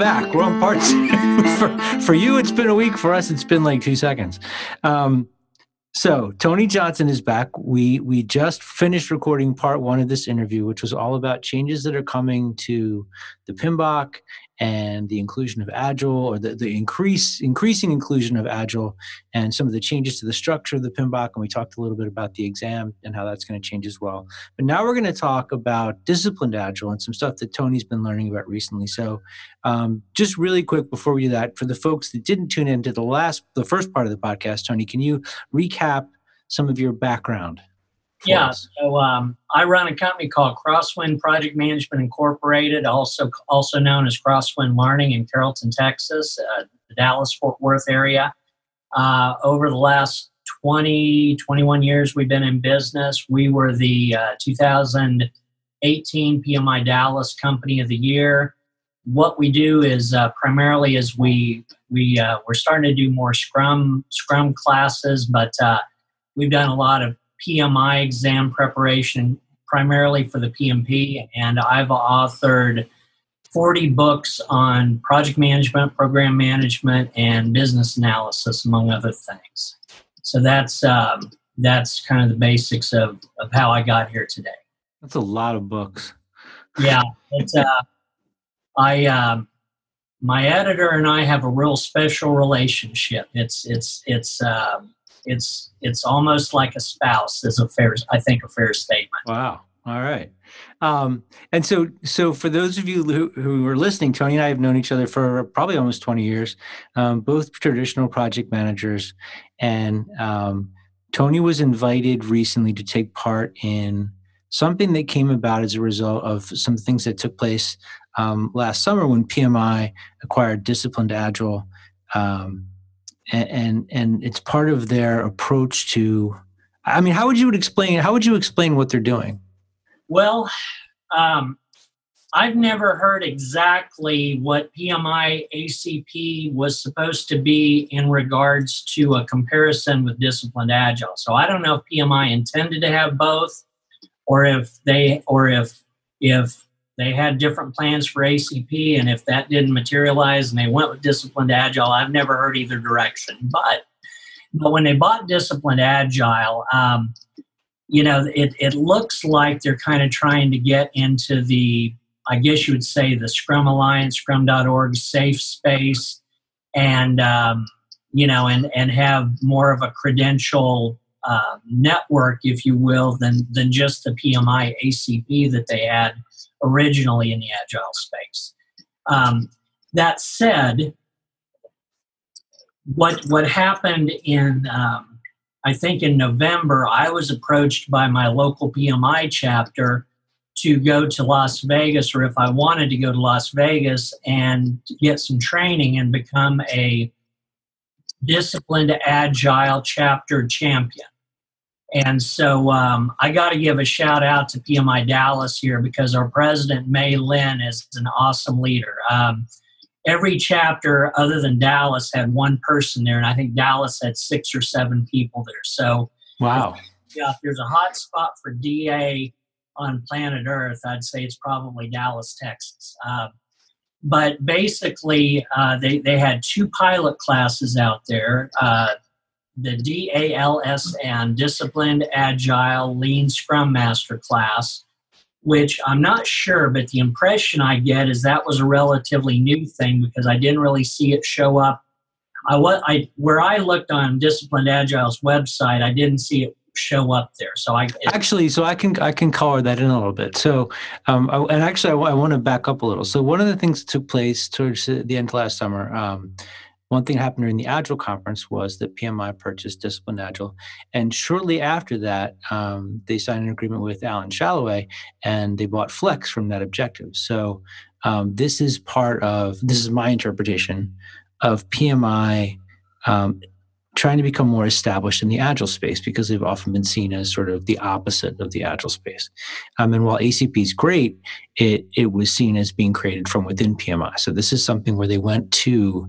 back. We're on part for, for you, it's been a week. For us, it's been like two seconds. Um, so Tony Johnson is back. We we just finished recording part one of this interview, which was all about changes that are coming to the PMBOK and the inclusion of agile or the, the increase increasing inclusion of agile and some of the changes to the structure of the PMBOK. And we talked a little bit about the exam and how that's going to change as well. But now we're going to talk about disciplined agile and some stuff that Tony's been learning about recently. So um, just really quick before we do that, for the folks that didn't tune into the last the first part of the podcast, Tony, can you recap some of your background? Yeah, so um, I run a company called Crosswind Project Management Incorporated, also also known as Crosswind Learning in Carrollton, Texas, uh, the Dallas Fort Worth area. Uh, over the last 20, 21 years we've been in business. We were the uh, 2018 PMI Dallas Company of the Year. What we do is uh, primarily is we we uh, we're starting to do more Scrum Scrum classes, but uh, we've done a lot of PMI exam preparation primarily for the PMP, and I've authored 40 books on project management, program management, and business analysis, among other things. So that's um, that's kind of the basics of, of how I got here today. That's a lot of books. yeah, it's uh, I um, my editor and I have a real special relationship. It's it's it's um, it's it's almost like a spouse is a fair i think a fair statement. Wow. All right. Um, and so so for those of you who, who are listening tony and i have known each other for probably almost 20 years um, both traditional project managers. And um, tony was invited recently to take part in something that came about as a result of some things that took place um, last summer when pmi acquired disciplined agile um, and, and it's part of their approach to i mean how would you explain how would you explain what they're doing? Well um, i've never heard exactly what pmi acp was supposed to be in regards to a comparison with disciplined agile. So i don't know if pmi intended to have both or if they or if if they had different plans for ACP, and if that didn't materialize and they went with disciplined agile, I've never heard either direction. But but when they bought disciplined agile, um, you know, it, it looks like they're kind of trying to get into the, I guess you would say, the Scrum Alliance, Scrum.org safe space, and um, you know, and and have more of a credential uh, network, if you will, than than just the PMI ACP that they had originally in the agile space. Um, that said, what what happened in um, I think in November, I was approached by my local PMI chapter to go to Las Vegas, or if I wanted to go to Las Vegas and get some training and become a disciplined agile chapter champion. And so um, I got to give a shout out to PMI Dallas here because our president, May Lynn, is an awesome leader. Um, every chapter other than Dallas had one person there, and I think Dallas had six or seven people there. So, wow. Yeah, if there's a hot spot for DA on planet Earth, I'd say it's probably Dallas, Texas. Uh, but basically, uh, they, they had two pilot classes out there. Uh, the DALSM, Disciplined Agile Lean Scrum Master class, which I'm not sure, but the impression I get is that was a relatively new thing because I didn't really see it show up. I, what I where I looked on Disciplined Agile's website, I didn't see it show up there. So I actually, so I can I can color that in a little bit. So, um, I, and actually, I, want to back up a little. So one of the things that took place towards the end of last summer. Um, one thing happened during the Agile conference was that PMI purchased Discipline Agile. And shortly after that, um, they signed an agreement with Alan Shalloway and they bought Flex from Net Objectives. So um, this is part of, this is my interpretation of PMI um, trying to become more established in the agile space because they've often been seen as sort of the opposite of the agile space. Um, and while ACP is great, it it was seen as being created from within PMI. So this is something where they went to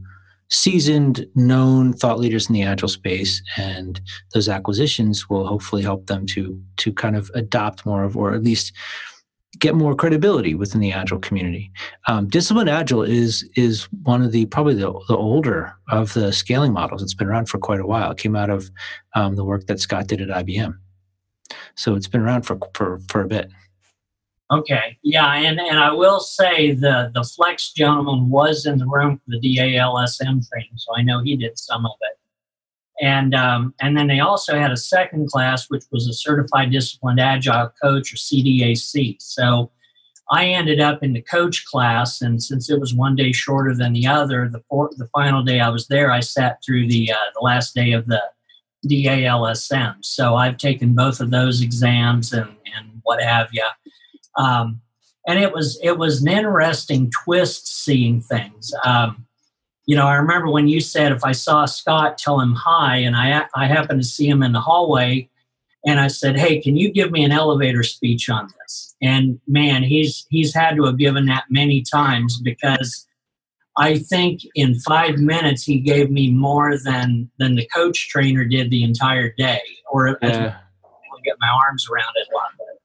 seasoned, known thought leaders in the agile space, and those acquisitions will hopefully help them to to kind of adopt more of, or at least get more credibility within the agile community. Um, Disciplined Agile is is one of the probably the, the older of the scaling models. It's been around for quite a while. It came out of um, the work that Scott did at IBM, so it's been around for for for a bit. Okay, yeah, and and I will say the the Flex gentleman was in the room for the DALSM training, so I know he did some of it. And um, and then they also had a second class which was a certified disciplined agile coach or cdac so i ended up in the coach class and since it was one day shorter than the other the fourth, the final day i was there i sat through the uh, the last day of the dalsm so i've taken both of those exams and and what have you um, and it was it was an interesting twist seeing things um, you know, I remember when you said if I saw Scott, tell him hi, and I I happened to see him in the hallway, and I said, hey, can you give me an elevator speech on this? And man, he's he's had to have given that many times because I think in five minutes he gave me more than than the coach trainer did the entire day, or yeah. get my arms around it a lot better.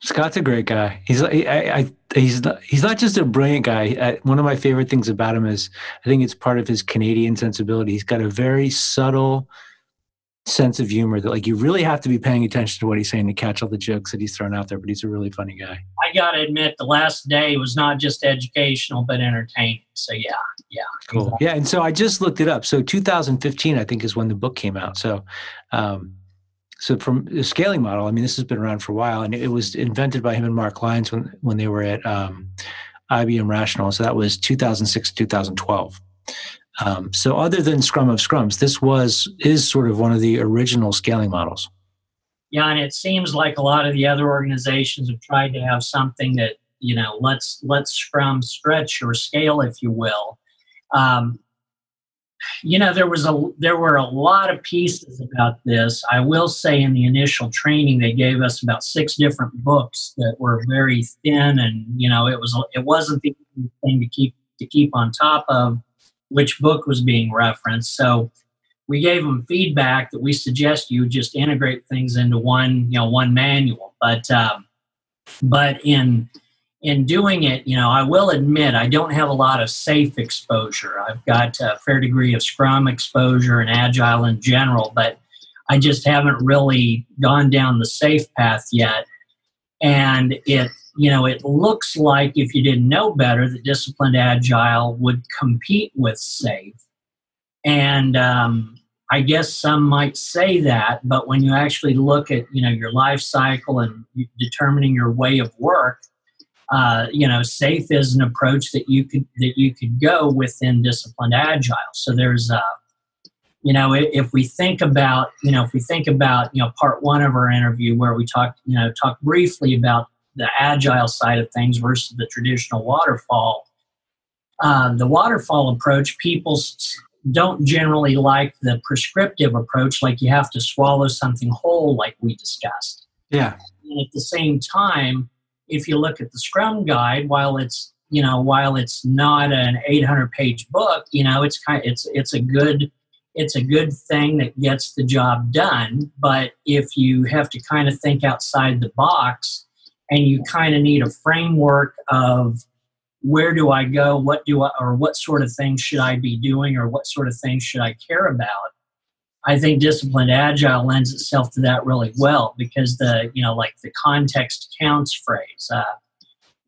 Scott's a great guy. He's I, I, he's not, he's not just a brilliant guy. I, one of my favorite things about him is I think it's part of his Canadian sensibility. He's got a very subtle sense of humor that like you really have to be paying attention to what he's saying to catch all the jokes that he's throwing out there. But he's a really funny guy. I gotta admit, the last day was not just educational but entertaining. So yeah, yeah, cool. Exactly. Yeah, and so I just looked it up. So 2015, I think, is when the book came out. So. Um, so from the scaling model, I mean, this has been around for a while, and it was invented by him and Mark Lines when when they were at um, IBM Rational. So that was 2006 2012. Um, so other than Scrum of Scrums, this was is sort of one of the original scaling models. Yeah, and it seems like a lot of the other organizations have tried to have something that you know let's let's Scrum stretch or scale, if you will. Um, you know there was a there were a lot of pieces about this. I will say in the initial training they gave us about six different books that were very thin and you know it was it wasn't the thing to keep to keep on top of which book was being referenced. So we gave them feedback that we suggest you just integrate things into one you know one manual. But um, but in in doing it, you know, I will admit I don't have a lot of safe exposure. I've got a fair degree of Scrum exposure and Agile in general, but I just haven't really gone down the safe path yet. And it, you know, it looks like if you didn't know better, that disciplined Agile would compete with safe. And um, I guess some might say that, but when you actually look at, you know, your life cycle and determining your way of work, uh, you know, safe is an approach that you could that you could go within disciplined agile. So there's, uh, you know, if we think about, you know, if we think about, you know, part one of our interview where we talked, you know, talked briefly about the agile side of things versus the traditional waterfall. Uh, the waterfall approach, people don't generally like the prescriptive approach, like you have to swallow something whole, like we discussed. Yeah. And at the same time, if you look at the Scrum guide, while it's you know while it's not an 800 page book, you know it's kind of, it's it's a good it's a good thing that gets the job done. But if you have to kind of think outside the box and you kind of need a framework of where do I go, what do I, or what sort of things should I be doing, or what sort of things should I care about, I think disciplined agile lends itself to that really well because the you know like the context counts phrase, uh,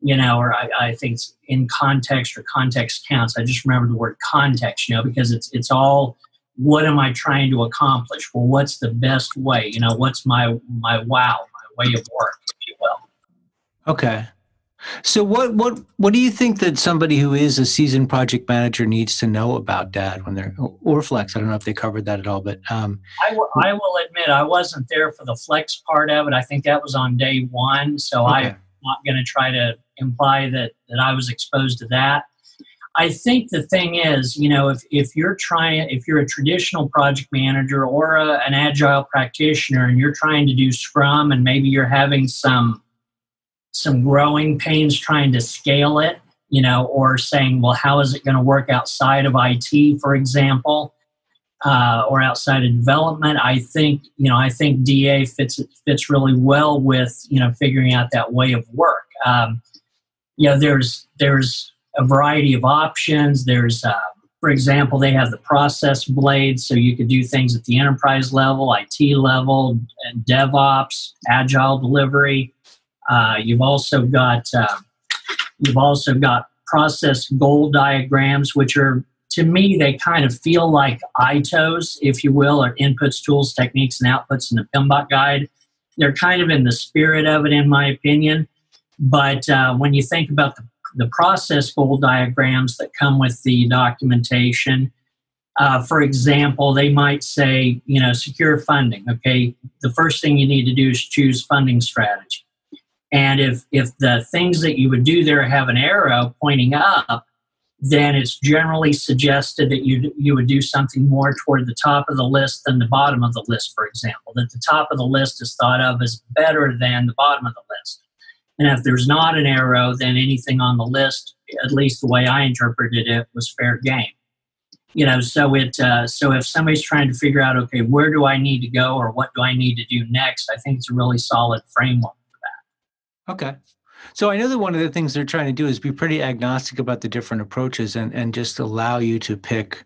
you know, or I, I think it's in context or context counts. I just remember the word context, you know, because it's it's all what am I trying to accomplish? Well, what's the best way? You know, what's my my wow, my way of work, if you will. Okay. So what what what do you think that somebody who is a seasoned project manager needs to know about DAD when they're or Flex? I don't know if they covered that at all, but um, I, w- I will admit I wasn't there for the Flex part of it. I think that was on day one, so okay. I'm not going to try to imply that that I was exposed to that. I think the thing is, you know, if, if you're trying, if you're a traditional project manager or a, an agile practitioner and you're trying to do Scrum and maybe you're having some some growing pains trying to scale it, you know, or saying, well, how is it going to work outside of IT, for example, uh, or outside of development? I think, you know, I think DA fits fits really well with, you know, figuring out that way of work. Um, you know, there's there's a variety of options. There's, uh, for example, they have the process blades, so you could do things at the enterprise level, IT level, and DevOps, agile delivery. Uh, you've also got uh, you've also got process goal diagrams, which are to me they kind of feel like ITOs, if you will, or inputs, tools, techniques, and outputs in the PMBOK guide. They're kind of in the spirit of it, in my opinion. But uh, when you think about the, the process goal diagrams that come with the documentation, uh, for example, they might say, you know, secure funding. Okay, the first thing you need to do is choose funding strategy. And if if the things that you would do there have an arrow pointing up, then it's generally suggested that you you would do something more toward the top of the list than the bottom of the list. For example, that the top of the list is thought of as better than the bottom of the list. And if there's not an arrow, then anything on the list, at least the way I interpreted it, was fair game. You know, so it uh, so if somebody's trying to figure out, okay, where do I need to go or what do I need to do next, I think it's a really solid framework. Okay. So I know that one of the things they're trying to do is be pretty agnostic about the different approaches and, and just allow you to pick.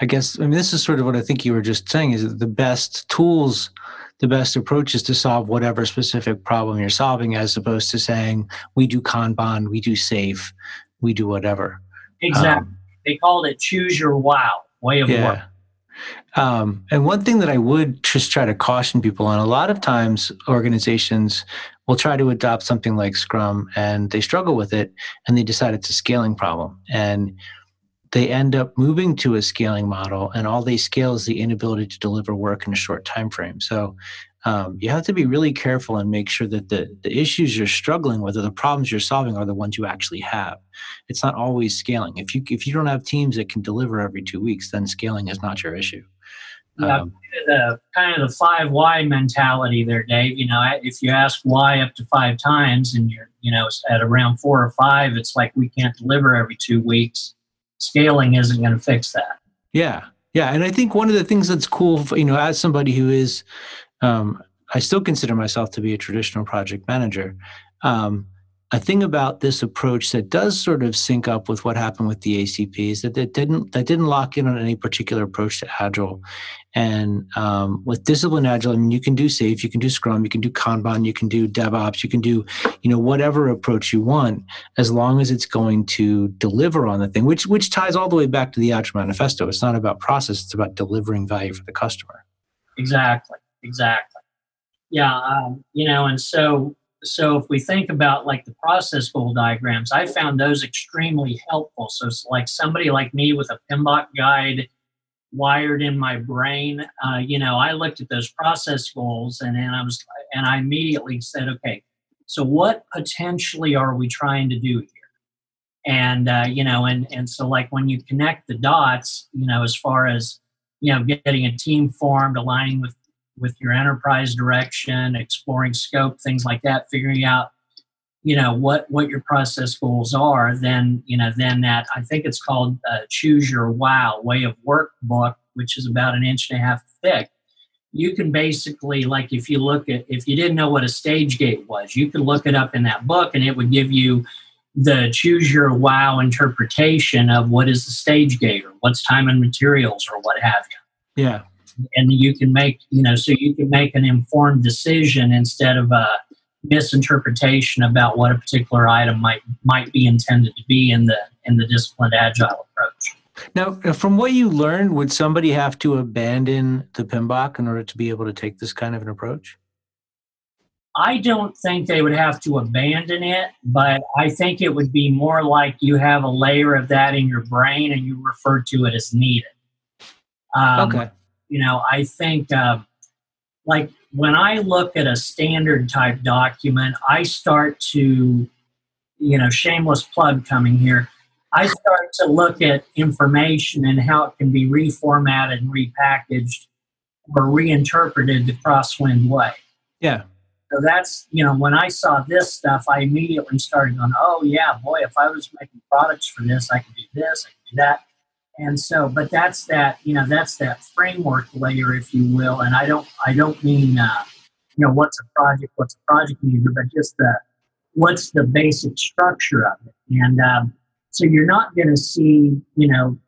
I guess I mean this is sort of what I think you were just saying is that the best tools, the best approaches to solve whatever specific problem you're solving, as opposed to saying we do Kanban, we do safe, we do whatever. Exactly. Um, they called it choose your wow way of yeah. work. Um, and one thing that I would just try to caution people on a lot of times organizations will try to adopt something like Scrum and they struggle with it and they decide it's a scaling problem. And they end up moving to a scaling model and all they scale is the inability to deliver work in a short time frame. So um, you have to be really careful and make sure that the, the issues you're struggling with or the problems you're solving are the ones you actually have. It's not always scaling. If you if you don't have teams that can deliver every two weeks, then scaling is not your issue. Yeah, um, the kind of the five why mentality there, Dave. You know, if you ask why up to five times and you're, you know, at around four or five, it's like we can't deliver every two weeks. Scaling isn't going to fix that. Yeah, yeah, and I think one of the things that's cool, for, you know, as somebody who is, um, I still consider myself to be a traditional project manager. Um, a thing about this approach that does sort of sync up with what happened with the ACP is that that didn't that didn't lock in on any particular approach to Agile, and um, with discipline Agile, I mean you can do Safe, you can do Scrum, you can do Kanban, you can do DevOps, you can do you know whatever approach you want, as long as it's going to deliver on the thing, which which ties all the way back to the Agile Manifesto. It's not about process; it's about delivering value for the customer. Exactly. Exactly. Yeah. Um, you know, and so so if we think about like the process goal diagrams, I found those extremely helpful. So it's like somebody like me with a PMBOK guide wired in my brain, uh, you know, I looked at those process goals and then I was, and I immediately said, okay, so what potentially are we trying to do here? And, uh, you know, and, and so like when you connect the dots, you know, as far as, you know, getting a team formed, aligning with with your enterprise direction, exploring scope, things like that, figuring out, you know, what what your process goals are. Then, you know, then that I think it's called uh, Choose Your Wow Way of Work book, which is about an inch and a half thick. You can basically, like, if you look at, if you didn't know what a stage gate was, you could look it up in that book, and it would give you the choose your wow interpretation of what is the stage gate or what's time and materials or what have you. Yeah and you can make you know so you can make an informed decision instead of a misinterpretation about what a particular item might might be intended to be in the in the disciplined agile approach. Now, from what you learned, would somebody have to abandon the PMBOK in order to be able to take this kind of an approach? I don't think they would have to abandon it, but I think it would be more like you have a layer of that in your brain and you refer to it as needed. Um, okay you know, I think uh, like when I look at a standard type document, I start to, you know, shameless plug coming here. I start to look at information and how it can be reformatted and repackaged or reinterpreted the crosswind way. Yeah. So that's, you know, when I saw this stuff, I immediately started going, oh, yeah, boy, if I was making products for this, I could do this, I could do that and so but that's that you know that's that framework layer if you will and i don't i don't mean uh, you know what's a project what's a project manager but just the what's the basic structure of it. And um, so you're not going to see, you know,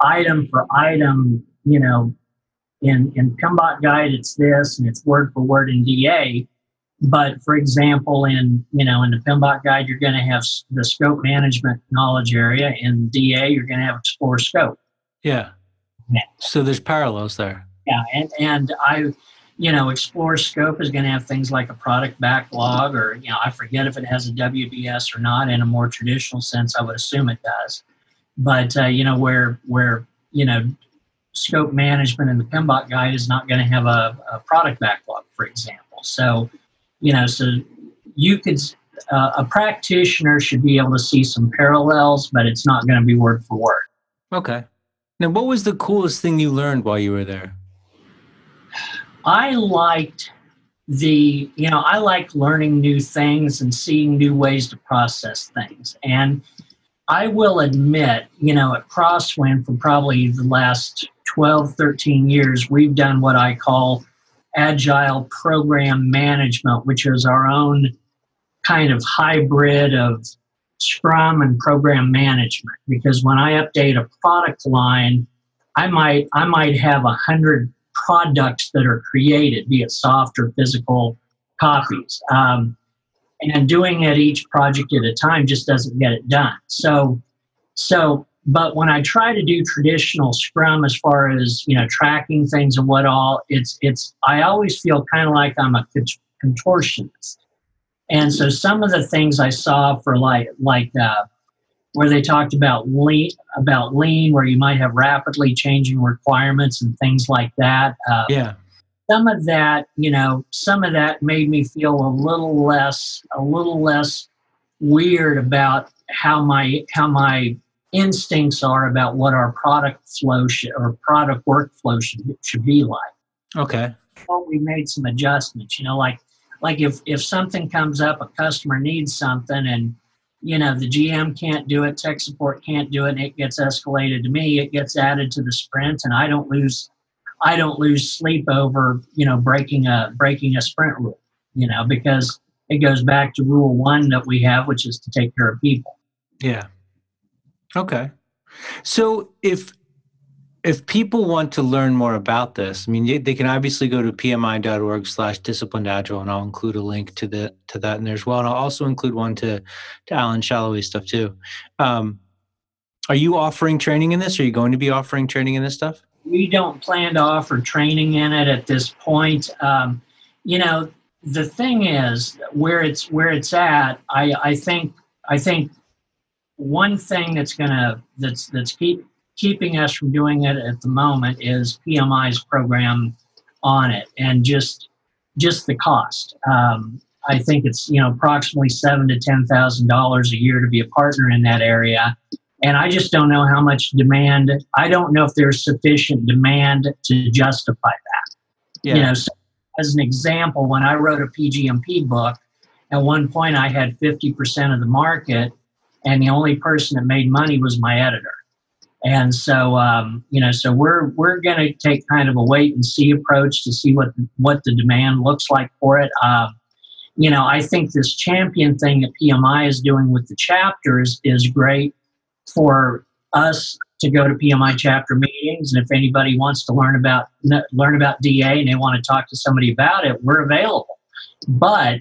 item for item, you know, in in PMBOK guide it's this and it's word for word in DA. But for example, in you know in the PMBOK guide, you're going to have the scope management knowledge area. In DA, you're going to have explore scope. Yeah. Yeah. So there's parallels there. Yeah, and and I, you know, explore scope is going to have things like a product backlog, or you know, I forget if it has a WBS or not. In a more traditional sense, I would assume it does. But uh, you know, where where you know, scope management in the PMBOK guide is not going to have a, a product backlog, for example. So, you know, so you could uh, a practitioner should be able to see some parallels, but it's not going to be word for word. Okay. Now, what was the coolest thing you learned while you were there? I liked the, you know, I like learning new things and seeing new ways to process things. And I will admit, you know, at Crosswind for probably the last 12, 13 years, we've done what I call agile program management, which is our own kind of hybrid of Scrum and program management. Because when I update a product line, I might I might have a hundred products that are created, be it soft or physical copies. Um, and doing it each project at a time just doesn't get it done. So, so, but when I try to do traditional Scrum, as far as you know, tracking things and what all, it's it's. I always feel kind of like I'm a cont- contortionist. And so, some of the things I saw for like like uh, where they talked about lean about lean where you might have rapidly changing requirements and things like that uh, Yeah. some of that you know some of that made me feel a little less a little less weird about how my how my instincts are about what our product flow should, or product workflow should, should be like Okay. well, we made some adjustments. You know, like like if if something comes up, a customer needs something, and you know the GM can't do it, tech support can't do it, and it gets escalated to me. It gets added to the sprint, and I don't lose I don't lose sleep over you know breaking a breaking a sprint rule. You know because it goes back to rule one that we have, which is to take care of people. Yeah. Okay. So if if people want to learn more about this, I mean, they, can obviously go to pmi.org slash disciplined agile, and I'll include a link to the to that in there as well. And I'll also include one to to Alan Shalloway's stuff too. Um, are you offering training in this? Are you going to be offering training in this stuff? we don't plan to offer training in it at this point. Um, you know, the thing is where it's where it's at. I, I think I think one thing that's gonna that's that's keep keeping us from doing it at the moment is PMI's program on it and just just the cost. Um, I think it's you know approximately seven to ten thousand dollars a year to be a partner in that area and I just don't know how much demand. I don't know if there's sufficient demand to justify that. Yeah. You know, so as an example, when I wrote a PGMP book, at one point I had 50% of the market, and the only person that made money was my editor. And so, um, you know, so we're we're going to take kind of a wait and see approach to see what what the demand looks like for it. Um, you know, I think this champion thing that PMI is doing with the chapters is great for us to go to PMI chapter meetings, and if anybody wants to learn about learn about DA and they want to talk to somebody about it, we're available. But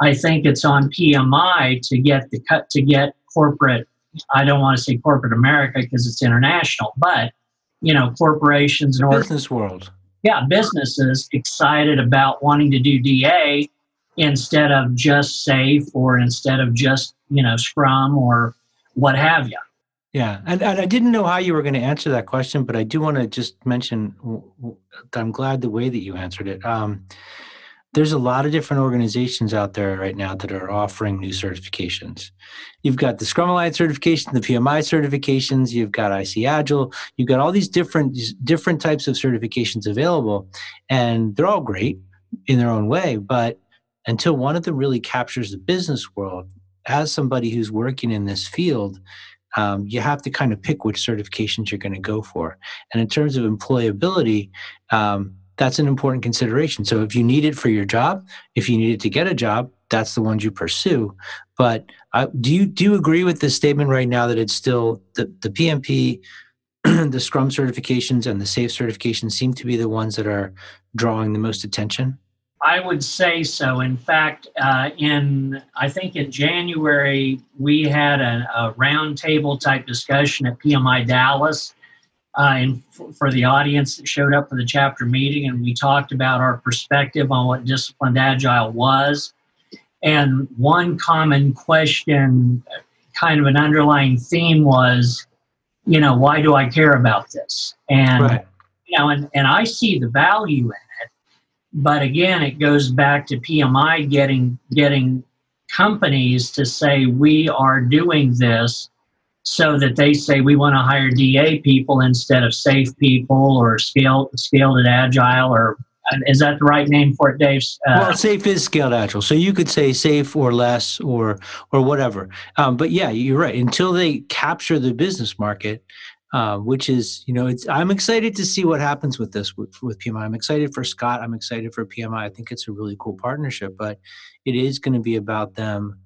I think it's on PMI to get the cut to get corporate. I don't want to say corporate America because it's international, but you know, corporations and Business world. yeah, businesses excited about wanting to do DA instead of just safe or instead of just you know Scrum or what have you. Yeah, and, and I didn't know how you were going to answer that question, but I do want to just mention w- w- that I'm glad the way that you answered it. Um, there's a lot of different organizations out there right now that are offering new certifications. You've got the Scrum Alliance certification, the PMI certifications, you've got IC Agile, you've got all these different different types of certifications available, and they're all great in their own way. But until one of them really captures the business world, as somebody who's working in this field, um, you have to kind of pick which certifications you're going to go for. And in terms of employability, um, that's an important consideration. So if you need it for your job, if you need it to get a job, that's the ones you pursue. But uh, do you do you agree with this statement right now that it's still the the PMP, the Scrum certifications, and the Safe certifications seem to be the ones that are drawing the most attention? I would say so. In fact, uh, in I think in January we had a, a roundtable type discussion at PMI Dallas, uh, and f- for the audience that showed up for the chapter meeting, and we talked about our perspective on what disciplined agile was. And one common question, kind of an underlying theme, was, you know, why do I care about this? And Right. you know, and, and I see the value in it. But again, it goes back to PMI getting getting companies to say we are doing this so that they say we want to hire DA people instead of safe people or scaled scaled and agile or is that the right name for it, Dave? Uh, well, safe is scaled agile, so you could say safe or less or or whatever. Um, but yeah, you're right. Until they capture the business market, uh, which is you know, it's I'm excited to see what happens with this with, with PMI. I'm excited for Scott. I'm excited for PMI. I think it's a really cool partnership, but it is going to be about them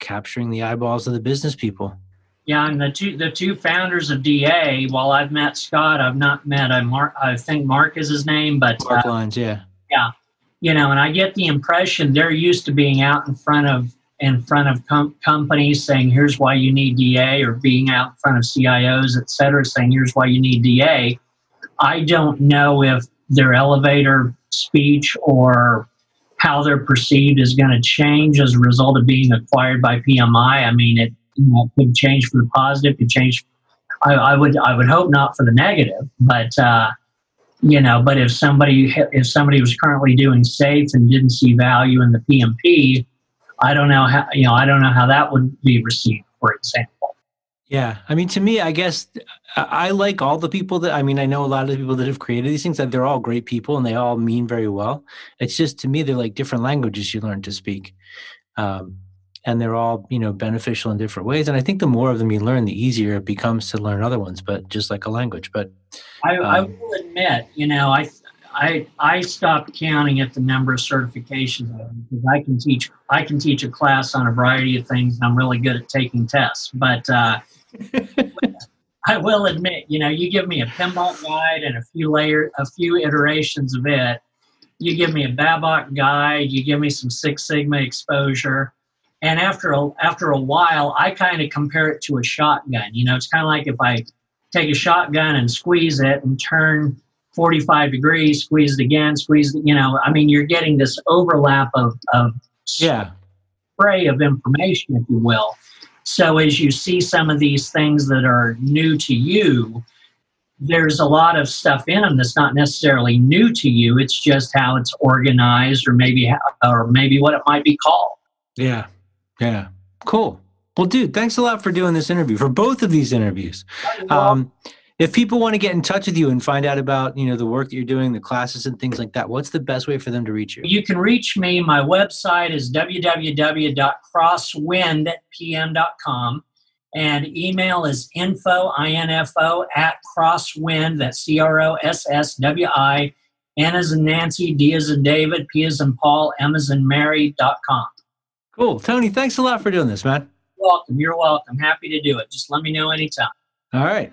capturing the eyeballs of the business people. Yeah, and the two the two founders of DA. While I've met Scott, I've not met a Mark. I think Mark is his name, but Mark uh, Lines, yeah. Yeah. You know, and I get the impression they're used to being out in front of in front of com- companies saying, "Here's why you need DA," or being out in front of CIOs, et cetera, saying, "Here's why you need DA." I don't know if their elevator speech or how they're perceived is going to change as a result of being acquired by PMI. I mean, it, you know, could change for the positive, could change. I, I would I would hope not for the negative, but. Uh, you know but if somebody if somebody was currently doing safe and didn't see value in the pmp i don't know how you know i don't know how that would be received for example Yeah, I mean, to me, I guess I like all the people that I mean. I know a lot of the people that have created these things that they're all great people and they all mean very well. It's just to me, they're like different languages you learn to speak, um, and they're all you know beneficial in different ways. And I think the more of them you learn, the easier it becomes to learn other ones. But just like a language, but i, I Um, will admit you know i I, I stopped counting at the number of certifications because I can teach I can teach a class on a variety of things I'm really good at taking tests. But uh, I will admit, you know, you give me a PMBOK guide and a few layer, a few iterations of it. You give me a Babok guide. You give me some Six Sigma exposure, and after a, after a while, I kind of compare it to a shotgun. You know, it's kind of like if I take a shotgun and squeeze it and turn 45 degrees, squeeze it again, squeeze it. You know, I mean, you're getting this overlap of of yeah, spray of information, if you will. So as you see some of these things that are new to you, there's a lot of stuff in them that's not necessarily new to you. It's just how it's organized, or maybe how, or maybe what it might be called. yeah, yeah. Cool. Well, dude, thanks a lot for doing this interview for both of these interviews. Um, if people want to get in touch with you and find out about you know the work that you're doing, the classes and things like that, what's the best way for them to reach you? You can reach me. My website is www.crosswindpm.com. And email is info, I-N-F-O, at crosswind, that's C-R-O-S-S-W-I, N as in Nancy, D as in David, P as in Paul, M as in Mary, dot com. Cool, Tony. Thanks a lot for doing this, man. You're welcome. You're welcome. Happy to do it. Just let me know anytime. All right.